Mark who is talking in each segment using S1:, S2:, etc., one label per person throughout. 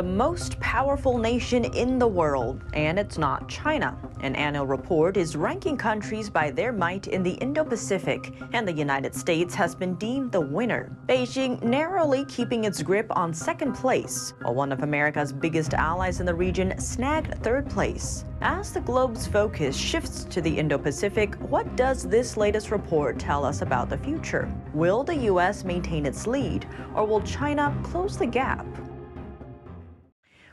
S1: the most powerful nation in the world, and it's not China. An annual report is ranking countries by their might in the Indo Pacific, and the United States has been deemed the winner. Beijing narrowly keeping its grip on second place, while one of America's biggest allies in the region snagged third place. As the globe's focus shifts to the Indo Pacific, what does this latest report tell us about the future? Will the U.S. maintain its lead, or will China close the gap?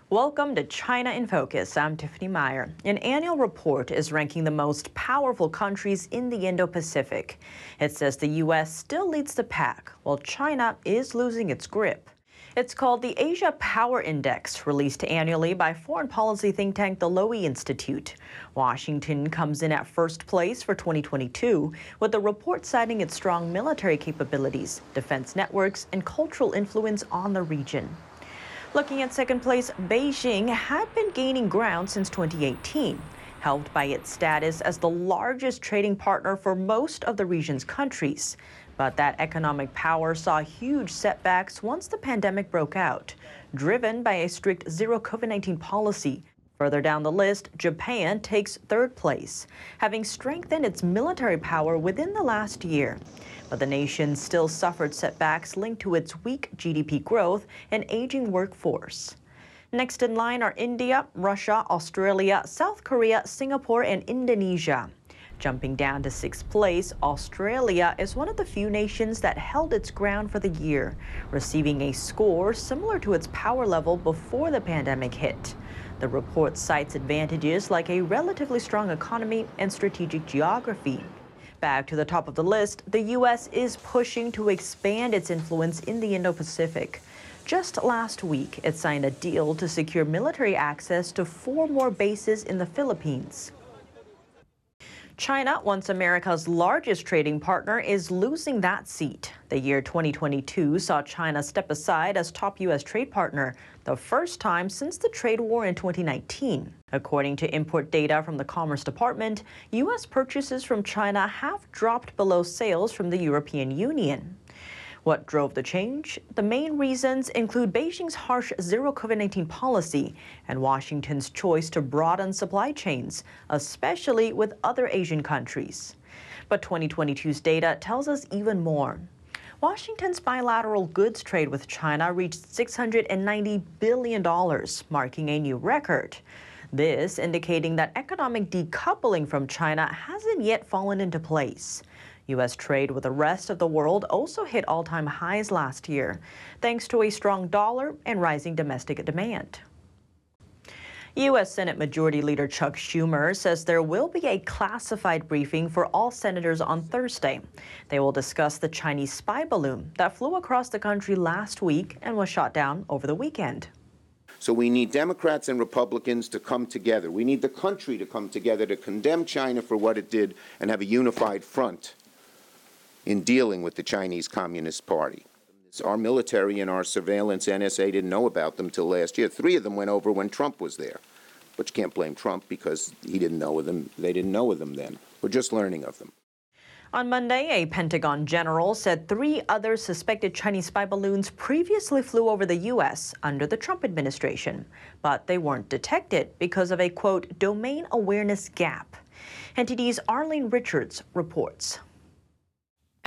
S1: Welcome to China in Focus. I'm Tiffany Meier. An annual report is ranking the most powerful countries in the Indo Pacific. It says the U.S. still leads the pack, while China is losing its grip. It's called the Asia Power Index, released annually by foreign policy think tank the Lowy Institute. Washington comes in at first place for 2022, with the report citing its strong military capabilities, defense networks, and cultural influence on the region. Looking at second place, Beijing had been gaining ground since 2018, helped by its status as the largest trading partner for most of the region's countries. But that economic power saw huge setbacks once the pandemic broke out, driven by a strict zero COVID 19 policy Further down the list, Japan takes third place, having strengthened its military power within the last year. But the nation still suffered setbacks linked to its weak GDP growth and aging workforce. Next in line are India, Russia, Australia, South Korea, Singapore, and Indonesia. Jumping down to sixth place, Australia is one of the few nations that held its ground for the year, receiving a score similar to its power level before the pandemic hit. The report cites advantages like a relatively strong economy and strategic geography. Back to the top of the list, the U.S. is pushing to expand its influence in the Indo Pacific. Just last week, it signed a deal to secure military access to four more bases in the Philippines. China, once America's largest trading partner, is losing that seat. The year 2022 saw China step aside as top U.S. trade partner, the first time since the trade war in 2019. According to import data from the Commerce Department, U.S. purchases from China have dropped below sales from the European Union. What drove the change? The main reasons include Beijing's harsh zero COVID 19 policy and Washington's choice to broaden supply chains, especially with other Asian countries. But 2022's data tells us even more. Washington's bilateral goods trade with China reached $690 billion, marking a new record. This indicating that economic decoupling from China hasn't yet fallen into place. U.S. trade with the rest of the world also hit all time highs last year, thanks to a strong dollar and rising domestic demand. U.S. Senate Majority Leader Chuck Schumer says there will be a classified briefing for all senators on Thursday. They will discuss the Chinese spy balloon that flew across the country last week and was shot down over the weekend.
S2: So we need Democrats and Republicans to come together. We need the country to come together to condemn China for what it did and have a unified front in dealing with the Chinese Communist Party. Our military and our surveillance NSA didn't know about them till last year. Three of them went over when Trump was there. But you can't blame Trump because he didn't know of them. They didn't know of them then. We're just learning of them.
S1: On Monday, a Pentagon general said three other suspected Chinese spy balloons previously flew over the U.S. under the Trump administration, but they weren't detected because of a quote, domain awareness gap. NTD's Arlene Richards reports.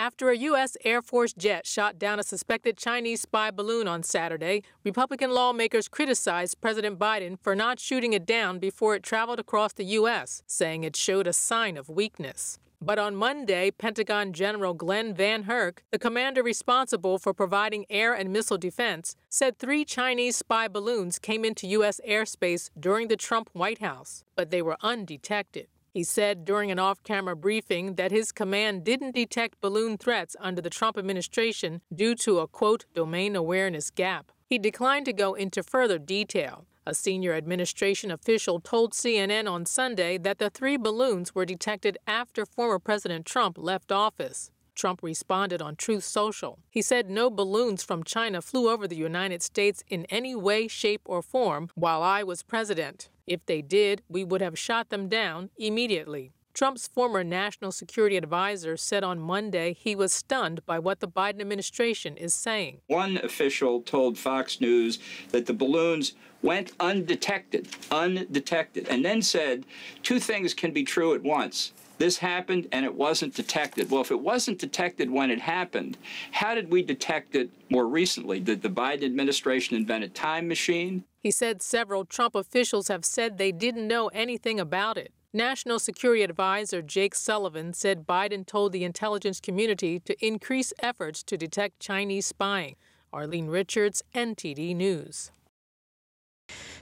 S3: After a U.S. Air Force jet shot down a suspected Chinese spy balloon on Saturday, Republican lawmakers criticized President Biden for not shooting it down before it traveled across the U.S., saying it showed a sign of weakness. But on Monday, Pentagon General Glen VanHerck, the commander responsible for providing air and missile defense, said three Chinese spy balloons came into U.S. airspace during the Trump White House, but they were undetected. He said during an off camera briefing that his command didn't detect balloon threats under the Trump administration due to a quote, domain awareness gap. He declined to go into further detail. A senior administration official told CNN on Sunday that the three balloons were detected after former President Trump left office. Trump responded on Truth Social. He said no balloons from China flew over the United States in any way, shape, or form while I was president. If they did, we would have shot them down immediately. Trump's former national security advisor said on Monday he was stunned by what the Biden administration is saying.
S4: One official told Fox News that the balloons went undetected, undetected, and then said two things can be true at once. This happened and it wasn't detected. Well, if it wasn't detected when it happened, how did we detect it more recently? Did the Biden administration invent a time machine?
S3: He said several Trump officials have said they didn't know anything about it. National Security Advisor Jake Sullivan said Biden told the intelligence community to increase efforts to detect Chinese spying. Arlene Richards, NTD News.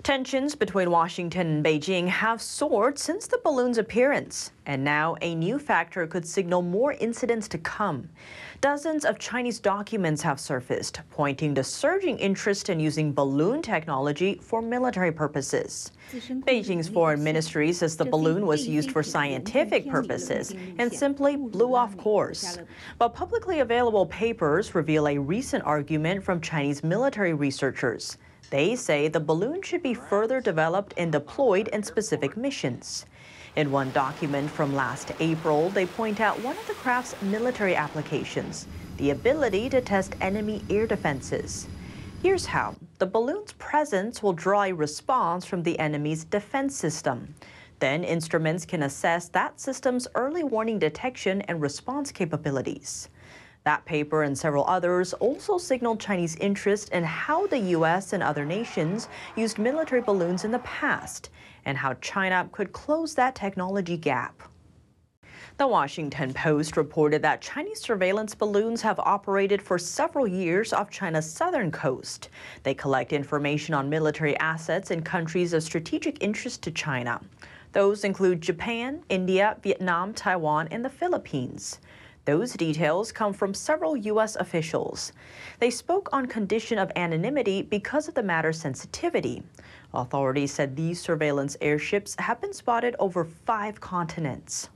S1: Tensions between Washington and Beijing have soared since the balloon's appearance, and now a new factor could signal more incidents to come. Dozens of Chinese documents have surfaced, pointing to surging interest in using balloon technology for military purposes. Beijing's foreign ministry says the balloon was used for scientific purposes and simply blew off course. But publicly available papers reveal a recent argument from Chinese military researchers. They say the balloon should be further developed and deployed in specific missions. In one document from last April, they point out one of the craft's military applications the ability to test enemy air defenses. Here's how the balloon's presence will draw a response from the enemy's defense system. Then instruments can assess that system's early warning detection and response capabilities. That paper and several others also signaled Chinese interest in how the U.S. and other nations used military balloons in the past and how China could close that technology gap. The Washington Post reported that Chinese surveillance balloons have operated for several years off China's southern coast. They collect information on military assets in countries of strategic interest to China. Those include Japan, India, Vietnam, Taiwan, and the Philippines. Those details come from several U.S. officials. They spoke on condition of anonymity because of the matter's sensitivity. Authorities said these surveillance airships have been spotted over five continents.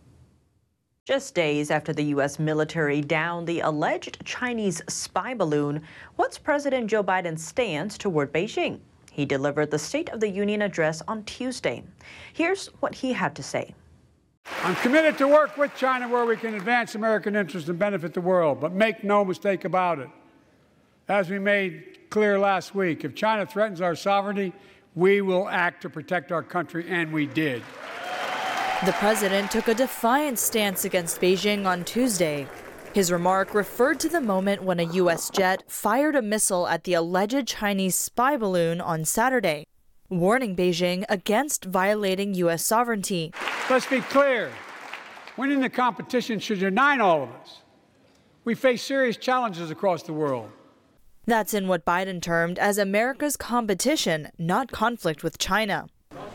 S1: Just days after the U.S. military downed the alleged Chinese spy balloon, what's President Joe Biden's stance toward Beijing? He delivered the State of the Union address on Tuesday. Here's what he had to say.
S5: I'm committed to work with China where we can advance American interests and benefit the world, but make no mistake about it. As we made clear last week, if China threatens our sovereignty, we will act to protect our country, and we did.
S6: The president took a defiant stance against Beijing on Tuesday. His remark referred to the moment when a U.S. jet fired a missile at the alleged Chinese spy balloon on Saturday, warning Beijing against violating U.S. sovereignty.
S5: Let's be clear winning the competition should unite all of us. We face serious challenges across the world.
S6: That's in what Biden termed as America's competition, not conflict with China.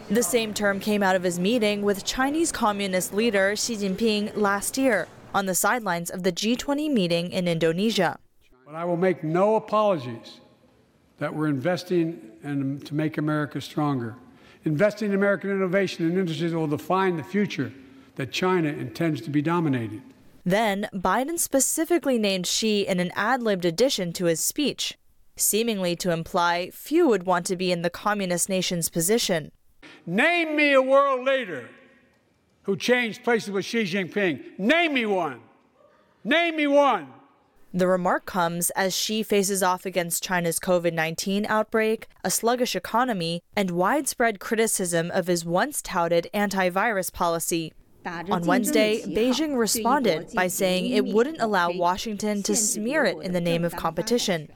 S6: The same term came out of his meeting with Chinese Communist leader Xi Jinping last year on the sidelines of the G20 meeting in Indonesia.
S5: But I will make no apologies that we're investing in, to make America stronger, investing in American innovation and industries that will define the future that China intends to be dominated.
S6: Then, Biden specifically named Xi in an ad libbed addition to his speech, seemingly to imply few would want to be in the communist nation's position.
S5: Name me a world leader who changed places with Xi Jinping. Name me one. Name me one.
S6: The remark comes as Xi faces off against China's COVID 19 outbreak, a sluggish economy, and widespread criticism of his once touted antivirus policy. On Wednesday, Beijing responded by saying it wouldn't allow Washington to smear it in the name of competition.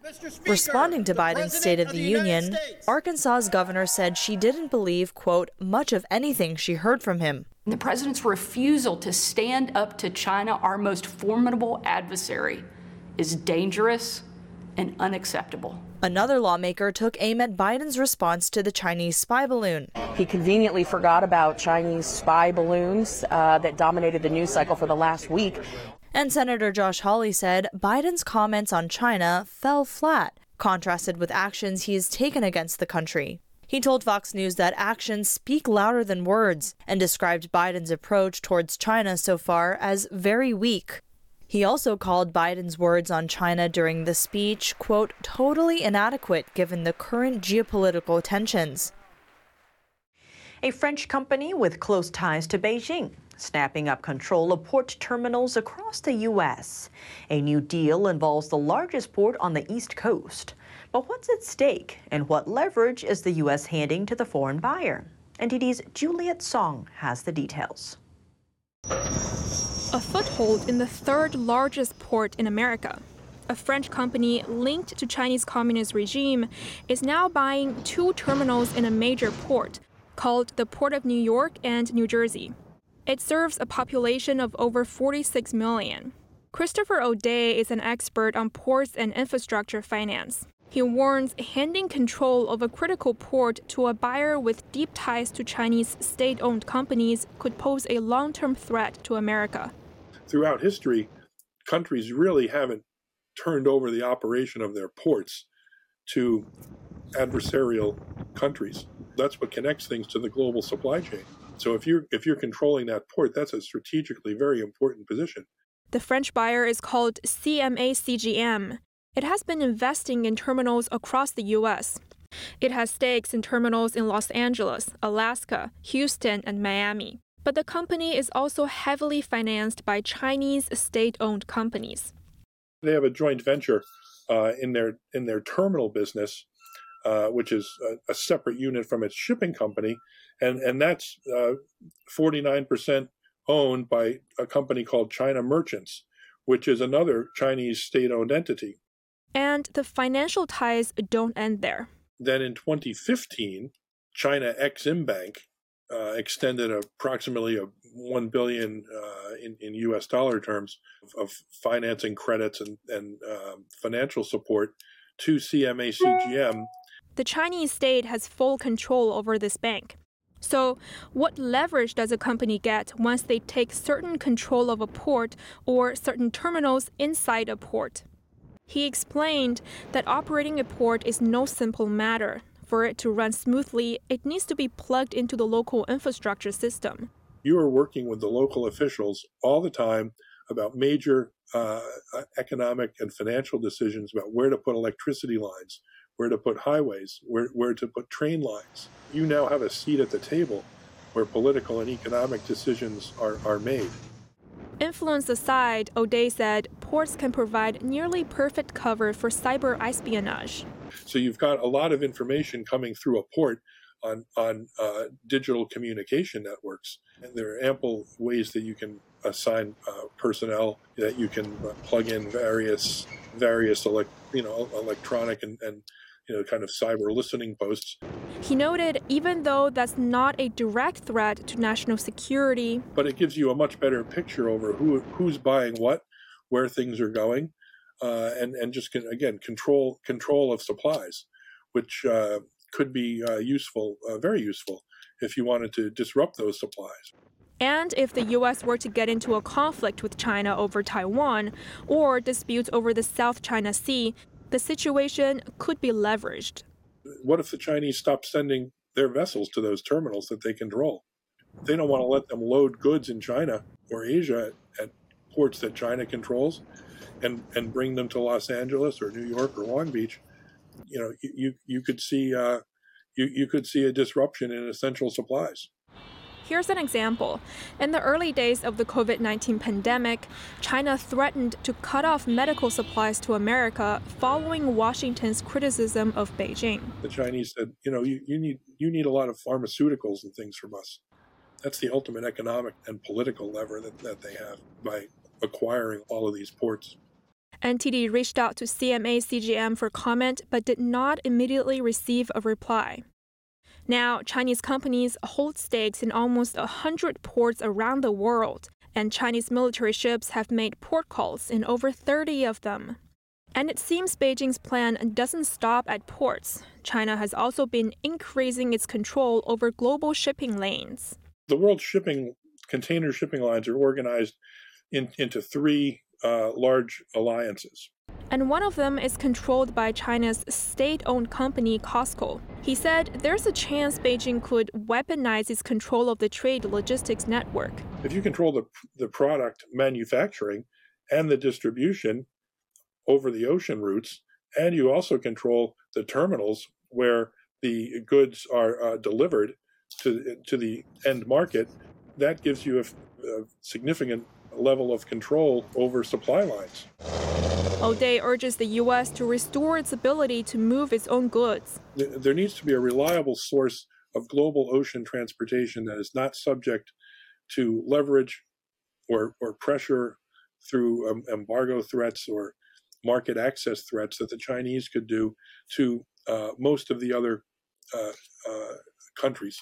S6: Responding to Biden's State of the Union, Arkansas's governor said she didn't believe, quote, much of anything she heard from him.
S7: The president's refusal to stand up to China, our most formidable adversary, is dangerous and unacceptable.
S6: Another lawmaker took aim at Biden's response to the Chinese spy balloon.
S8: He conveniently forgot about Chinese spy balloons uh, that dominated the news cycle for the last week.
S6: And Senator Josh Hawley said Biden's comments on China fell flat, contrasted with actions he has taken against the country. He told Fox News that actions speak louder than words and described Biden's approach towards China so far as very weak. He also called Biden's words on China during the speech, quote, totally inadequate given the current geopolitical tensions.
S1: A French company with close ties to Beijing snapping up control of port terminals across the U.S. A new deal involves the largest port on the East Coast. But what's at stake, and what leverage is the U.S. handing to the foreign buyer? NTD's Juliet Song has the details.
S9: A foothold in the third largest port in America. A French company linked to Chinese communist regime is now buying two terminals in a major port called the Port of New York and New Jersey. It serves a population of over 46 million. Christopher O'Day is an expert on ports and infrastructure finance. He warns handing control of a critical port to a buyer with deep ties to Chinese state owned companies could pose a long term threat to America.
S10: Throughout history, countries really haven't turned over the operation of their ports to adversarial countries. That's what connects things to the global supply chain. So if you're if you're controlling that port, that's a strategically very important position.
S9: The French buyer is called CMA CGM. It has been investing in terminals across the U.S. It has stakes in terminals in Los Angeles, Alaska, Houston, and Miami. But the company is also heavily financed by Chinese state owned companies.
S10: They have a joint venture uh, in, their, in their terminal business, uh, which is a, a, separate unit from its shipping company. And, and that's uh, 49% owned by a company called China Merchants, which is another Chinese state owned entity.
S9: And the financial ties don't end there.
S10: Then in 2015, China Exim Bank uh, extended approximately a 1 billion uh, in, in US dollar terms of, of financing credits and, and um, financial support to CMA CGM.
S9: The Chinese state has full control over this bank. So, what leverage does a company get once they take certain control of a port or certain terminals inside a port? He explained that operating a port is no simple matter. For it to run smoothly, it needs to be plugged into the local infrastructure system.
S10: You are working with the local officials all the time about major uh, economic and financial decisions about where to put electricity lines, where to put highways, where, where to put train lines. You now have a seat at the table where political and economic decisions are, are made.
S9: Influence aside, O'Day said ports can provide nearly perfect cover for cyber espionage.
S10: So you've got a lot of information coming through a port on on uh, digital communication networks, and there are ample ways that you can assign uh, personnel that you can uh, plug in various various elect, you know electronic and, and you know, kind of cyber listening posts.
S9: He noted even though that's not a direct threat to national security,
S10: but it gives you a much better picture over who who's buying what, where things are going, uh, and and just can, again control control of supplies, which uh, could be uh, useful, uh, very useful, if you wanted to disrupt those supplies.
S9: And if the U.S. were to get into a conflict with China over Taiwan or disputes over the South China Sea, the situation could be leveraged.
S10: What if the Chinese stop sending their vessels to those terminals that they control? They don't want to let them load goods in China or Asia ports that China controls and, and bring them to Los Angeles or New York or Long Beach. You know, you, you could see uh, you, you could see a disruption in essential supplies.
S9: Here's an example. In the early days of the COVID 19 pandemic, China threatened to cut off medical supplies to America following Washington's criticism of Beijing.
S10: The Chinese said, you know, you, you, need, you need a lot of pharmaceuticals and things from us. That's the ultimate economic and political lever that, that they have by acquiring all of these ports.
S9: NTD reached out to CMA CGM for comment but did not immediately receive a reply. Now, Chinese companies hold stakes in almost 100 ports around the world, and Chinese military ships have made port calls in over 30 of them. And it seems Beijing's plan doesn't stop at ports. China has also been increasing its control over global shipping lanes.
S10: The world's shipping container shipping lines are organized in, into three uh, large alliances
S9: and one of them is controlled by China's state owned company COSCO. He said there's a chance Beijing could weaponize its control of the trade logistics network.
S10: If you control the, the product manufacturing and the distribution over the ocean routes, and you also control the terminals where the goods are uh, delivered to, to the end market, that gives you a a significant level of control over supply lines.
S9: O'Day urges the U.S. to restore its ability to move its own goods.
S10: There needs to be a reliable source of global ocean transportation that is not subject to leverage or, or pressure through um, embargo threats or market access threats that the Chinese could do to uh, most of the other uh, uh, countries.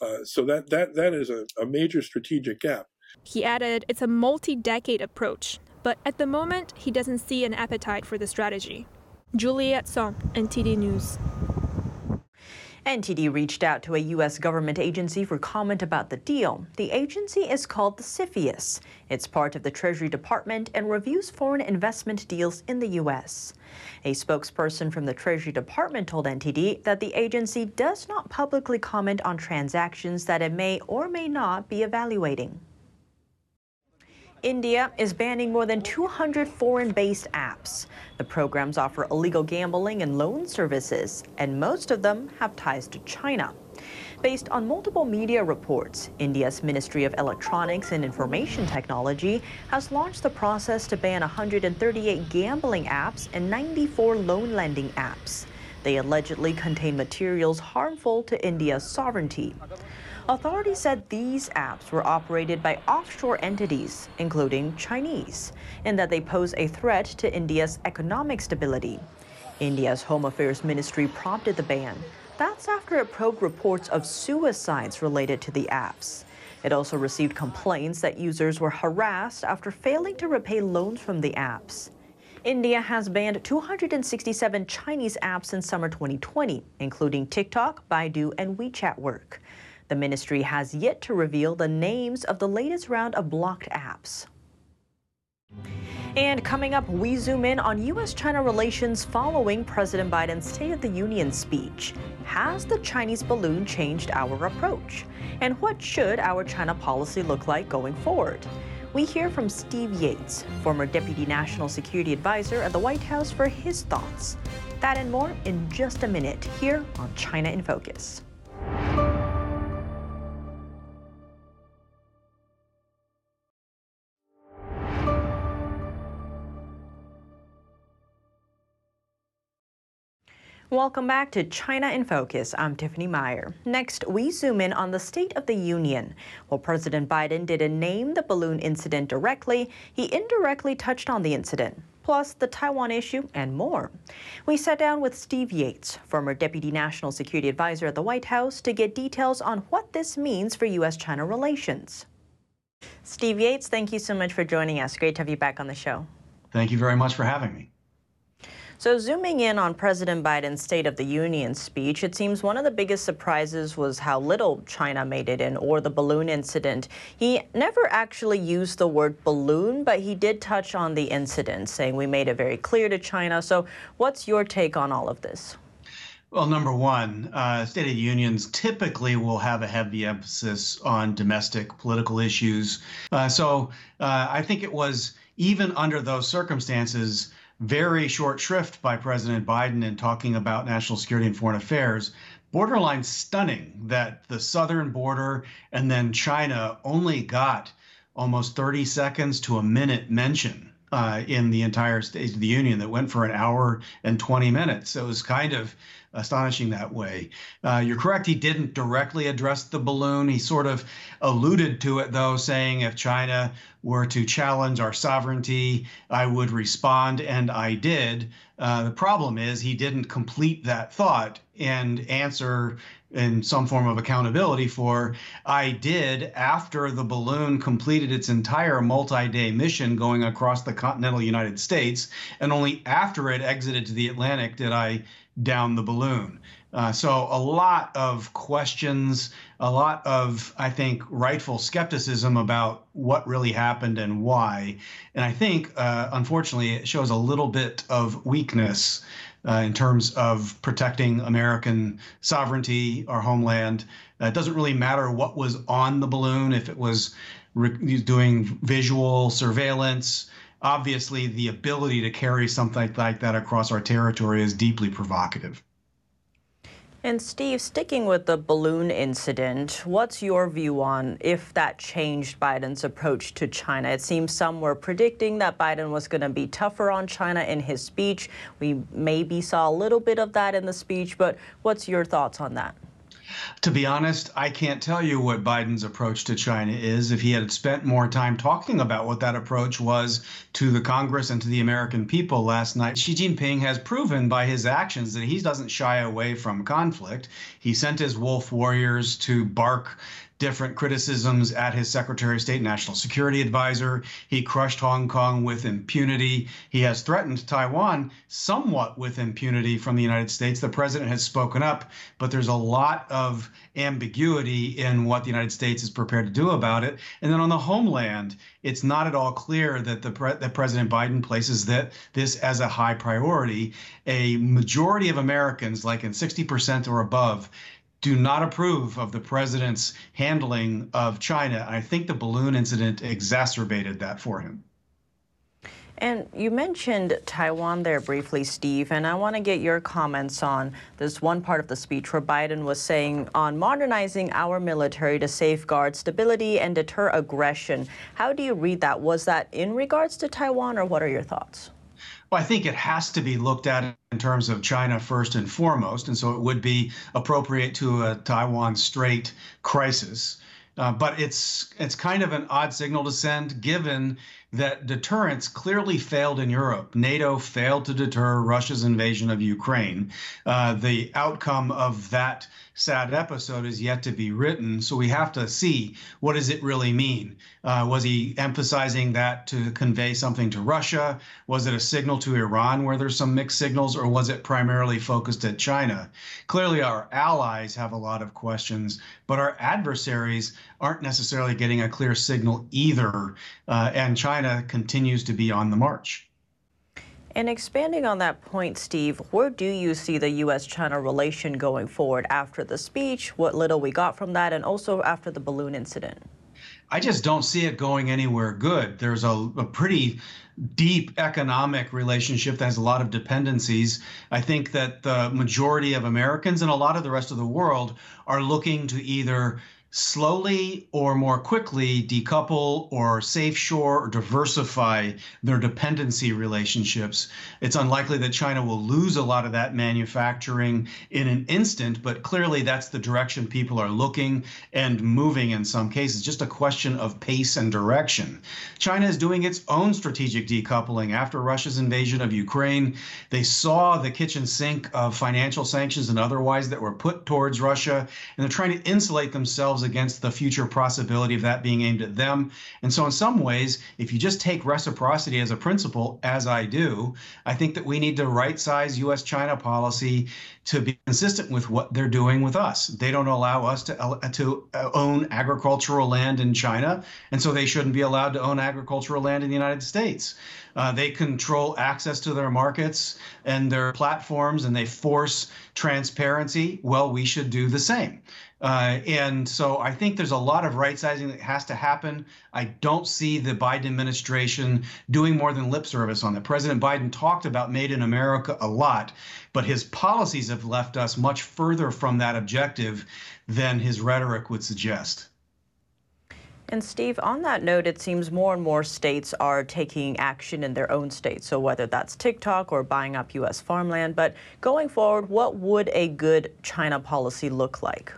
S10: Uh, so that, that, that is a, a major strategic gap.
S9: He added it's a multi decade approach, but at the moment, he doesn't see an appetite for the strategy. Juliet Song, NTD News.
S1: NTD reached out to a U.S. government agency for comment about the deal. The agency is called the CFIUS. It's part of the Treasury Department and reviews foreign investment deals in the U.S. A spokesperson from the Treasury Department told NTD that the agency does not publicly comment on transactions that it may or may not be evaluating. India is banning more than 200 foreign based apps. The programs offer illegal gambling and loan services, and most of them have ties to China. Based on multiple media reports, India's Ministry of Electronics and Information Technology has launched the process to ban 138 gambling apps and 94 loan lending apps. They allegedly contain materials harmful to India's sovereignty. Authorities said these apps were operated by offshore entities, including Chinese, and that they pose a threat to India's economic stability. India's Home Affairs Ministry prompted the ban. That's after it probed reports of suicides related to the apps. It also received complaints that users were harassed after failing to repay loans from the apps. India has banned 267 Chinese apps since summer 2020, including TikTok, Baidu, and WeChat Work. The ministry has yet to reveal the names of the latest round of blocked apps. And coming up, we zoom in on U.S. China relations following President Biden's State of the Union speech. Has the Chinese balloon changed our approach? And what should our China policy look like going forward? We hear from Steve Yates, former Deputy National Security Advisor at the White House, for his thoughts. That and more in just a minute here on China in Focus. Welcome back to China in Focus. I'm Tiffany Meier. Next, we zoom in on the State of the Union. While President Biden didn't name the balloon incident directly, he indirectly touched on the incident, plus the Taiwan issue and more. We sat down with Steve Yates, former Deputy National Security Advisor at the White House, to get details on what this means for U.S. China relations. Steve Yates, thank you so much for joining us. Great to have you back on the show.
S11: Thank you very much for having me.
S1: So, zooming in on President Biden's State of the Union speech, it seems one of the biggest surprises was how little China made it in, or the balloon incident. He never actually used the word balloon, but he did touch on the incident, saying we made it very clear to China. So, what's your take on all of this?
S11: Well, number one, uh, State of the Unions typically will have a heavy emphasis on domestic political issues. Uh, so uh, I think it was even under those circumstances very short shrift by President Biden in talking about national security and foreign affairs. Borderline stunning that the southern border and then China only got almost 30 seconds to a minute mention uh, in the entire State of the Union that went for an hour and 20 minutes. So it was kind of astonishing that way. Uh, you're correct, he didn't directly address the balloon. He sort of alluded to it, though, saying if China were to challenge our sovereignty, I would respond, and I did. Uh, the problem is he didn't complete that thought and answer in some form of accountability for I did after the balloon completed its entire multi day mission going across the continental United States, and only after it exited to the Atlantic did I down the balloon. Uh, so a lot of questions, a lot of, I think, rightful skepticism about what really happened and why. And I think, uh, unfortunately, it shows a little bit of weakness uh, in terms of protecting American sovereignty, our homeland. Uh, it doesn't really matter what was on the balloon, if it was re- doing visual surveillance, obviously the ability to carry something like that across our territory is deeply provocative.
S1: And Steve, sticking with the balloon incident, what's your view on if that changed Biden's approach to China? It seems some were predicting that Biden was going to be tougher on China in his speech. We maybe saw a little bit of that in the speech, but what's your thoughts on that?
S11: To be honest, I can't tell you what Biden's approach to China is. If he had spent more time talking about what that approach was to the Congress and to the American people last night, Xi Jinping has proven by his actions that he doesn't shy away from conflict. He sent his wolf warriors to bark different criticisms at his Secretary of State National Security Advisor. He crushed Hong Kong with impunity. He has threatened Taiwan somewhat with impunity from the United States. The president has spoken up, but there's a lot of ambiguity in what the United States is prepared to do about it. And then on the homeland, it's not at all clear that the pre- that President Biden places that this as a high priority. A majority of Americans, like in 60% or above, do not approve of the president's handling of China. I think the balloon incident exacerbated that for him.
S1: And you mentioned Taiwan there briefly, Steve, and I want to get your comments on this one part of the speech where Biden was saying on modernizing our military to safeguard stability and deter aggression. How do you read that? Was that in regards to Taiwan, or what are your thoughts?
S11: Well, I think it has to be looked at in terms of China first and foremost, and so it would be appropriate to a Taiwan Strait crisis. Uh, but it's it's kind of an odd signal to send, given that deterrence clearly failed in Europe. NATO failed to deter Russia's invasion of Ukraine. Uh, the outcome of that sad episode is yet to be written. So we have to see what does it really mean. Uh, was he emphasizing that to convey something to Russia? Was it a signal to Iran where there's some mixed signals, or was it primarily focused at China? Clearly, our allies have a lot of questions, but our adversaries aren't necessarily getting a clear signal either. Uh, and China continues to be on the march.
S1: And expanding on that point, Steve, where do you see the U.S. China relation going forward after the speech, what little we got from that, and also after the balloon incident?
S11: I just don't see it going anywhere good. There's a, a, pretty deep economic relationship that has a lot of dependencies. I think that the majority of Americans and a lot of the rest of the world are looking to either slowly or more quickly decouple or safe shore or diversify their dependency relationships. It's unlikely that China will lose a lot of that manufacturing in an instant, but clearly that's the direction people are looking and moving in some cases. Just a question of pace and direction. China is doing its own strategic decoupling after Russia's invasion of Ukraine. They saw the kitchen sink of financial sanctions and otherwise that were put towards Russia, and they're trying to insulate themselves themselves against the future possibility of that being aimed at them. And so, in some ways, if you just take reciprocity as a principle, as I do, I think that we need to right size US China policy to be consistent with what they're doing with us. They don't allow us to, uh, to uh, own agricultural land in China, and so they shouldn't be allowed to own agricultural land in the United States. Uh, they control access to their markets and their platforms, and they force transparency. Well, we should do the same. Uh, and so I think there's a lot of right sizing that has to happen. I don't see the Biden administration doing more than lip service on that. President Biden talked about Made in America a lot, but his policies have left us much further from that objective than his rhetoric would suggest.
S1: And Steve, on that note, it seems more and more states are taking action in their own states. So whether that's TikTok or buying up U.S. farmland, but going forward, what would a good China policy look like?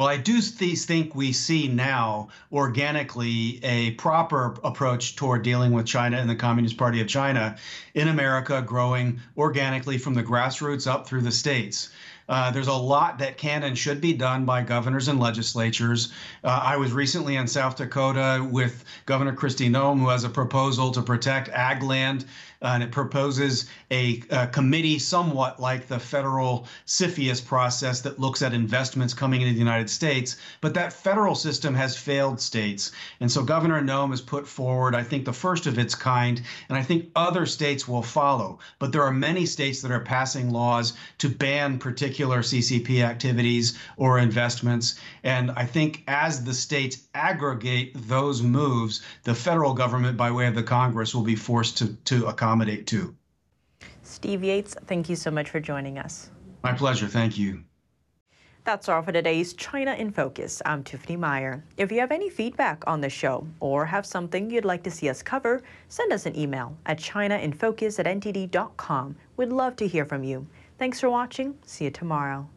S11: Well, I do think we see now organically a proper approach toward dealing with China and the Communist Party of China in America growing organically from the grassroots up through the states. Uh, there's a lot that can and should be done by governors and legislatures. Uh, I was recently in South Dakota with Governor Kristi Noem, who has a proposal to protect ag land Uh, and it proposes a, a, committee somewhat like the federal CFIUS process that looks at investments coming into the United States. But that federal system has failed states. And so Governor Noem has put forward, I think, the first of its kind, and I think other states will follow. But there are many states that are passing laws to ban particular CCP activities or investments. And I think as the states aggregate those moves, the federal government, by way of the Congress, will be forced to, to accomplish accommodate too.
S1: Steve Yates, thank you so much for joining us.
S11: My pleasure. Thank you.
S1: That's all for today's China in Focus. I'm Tiffany Meier. If you have any feedback on the show or have something you'd like to see us cover, send us an email at chinainfocus at ntd.com. We'd love to hear from you. Thanks for watching. See you tomorrow.